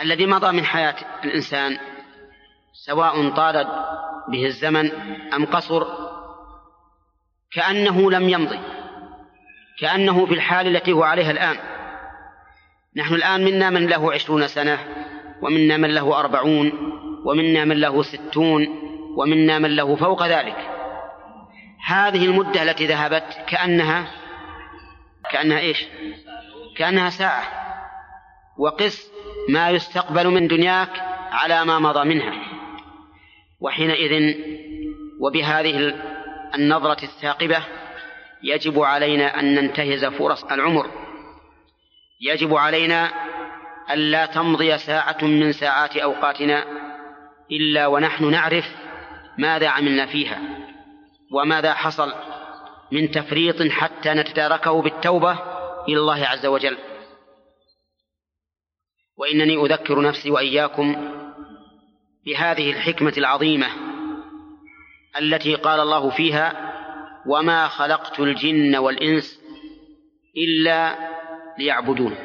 الذي مضى من حياة الإنسان سواء طال به الزمن أم قصر كأنه لم يمضي كأنه في الحال التي هو عليها الآن. نحن الآن منا من له عشرون سنة ومنا من له أربعون ومنا من له ستون ومنا من له فوق ذلك. هذه المدة التي ذهبت كأنها كأنها إيش؟ كأنها ساعة وقس ما يستقبل من دنياك على ما مضى منها. وحينئذ وبهذه النظرة الثاقبة يجب علينا أن ننتهز فرص العمر. يجب علينا ألا تمضي ساعة من ساعات أوقاتنا إلا ونحن نعرف ماذا عملنا فيها وماذا حصل من تفريط حتى نتداركه بالتوبة إلى الله عز وجل. وإنني أذكر نفسي وإياكم بهذه الحكمة العظيمة التي قال الله فيها وما خلقت الجن والإنس إلا ليعبدون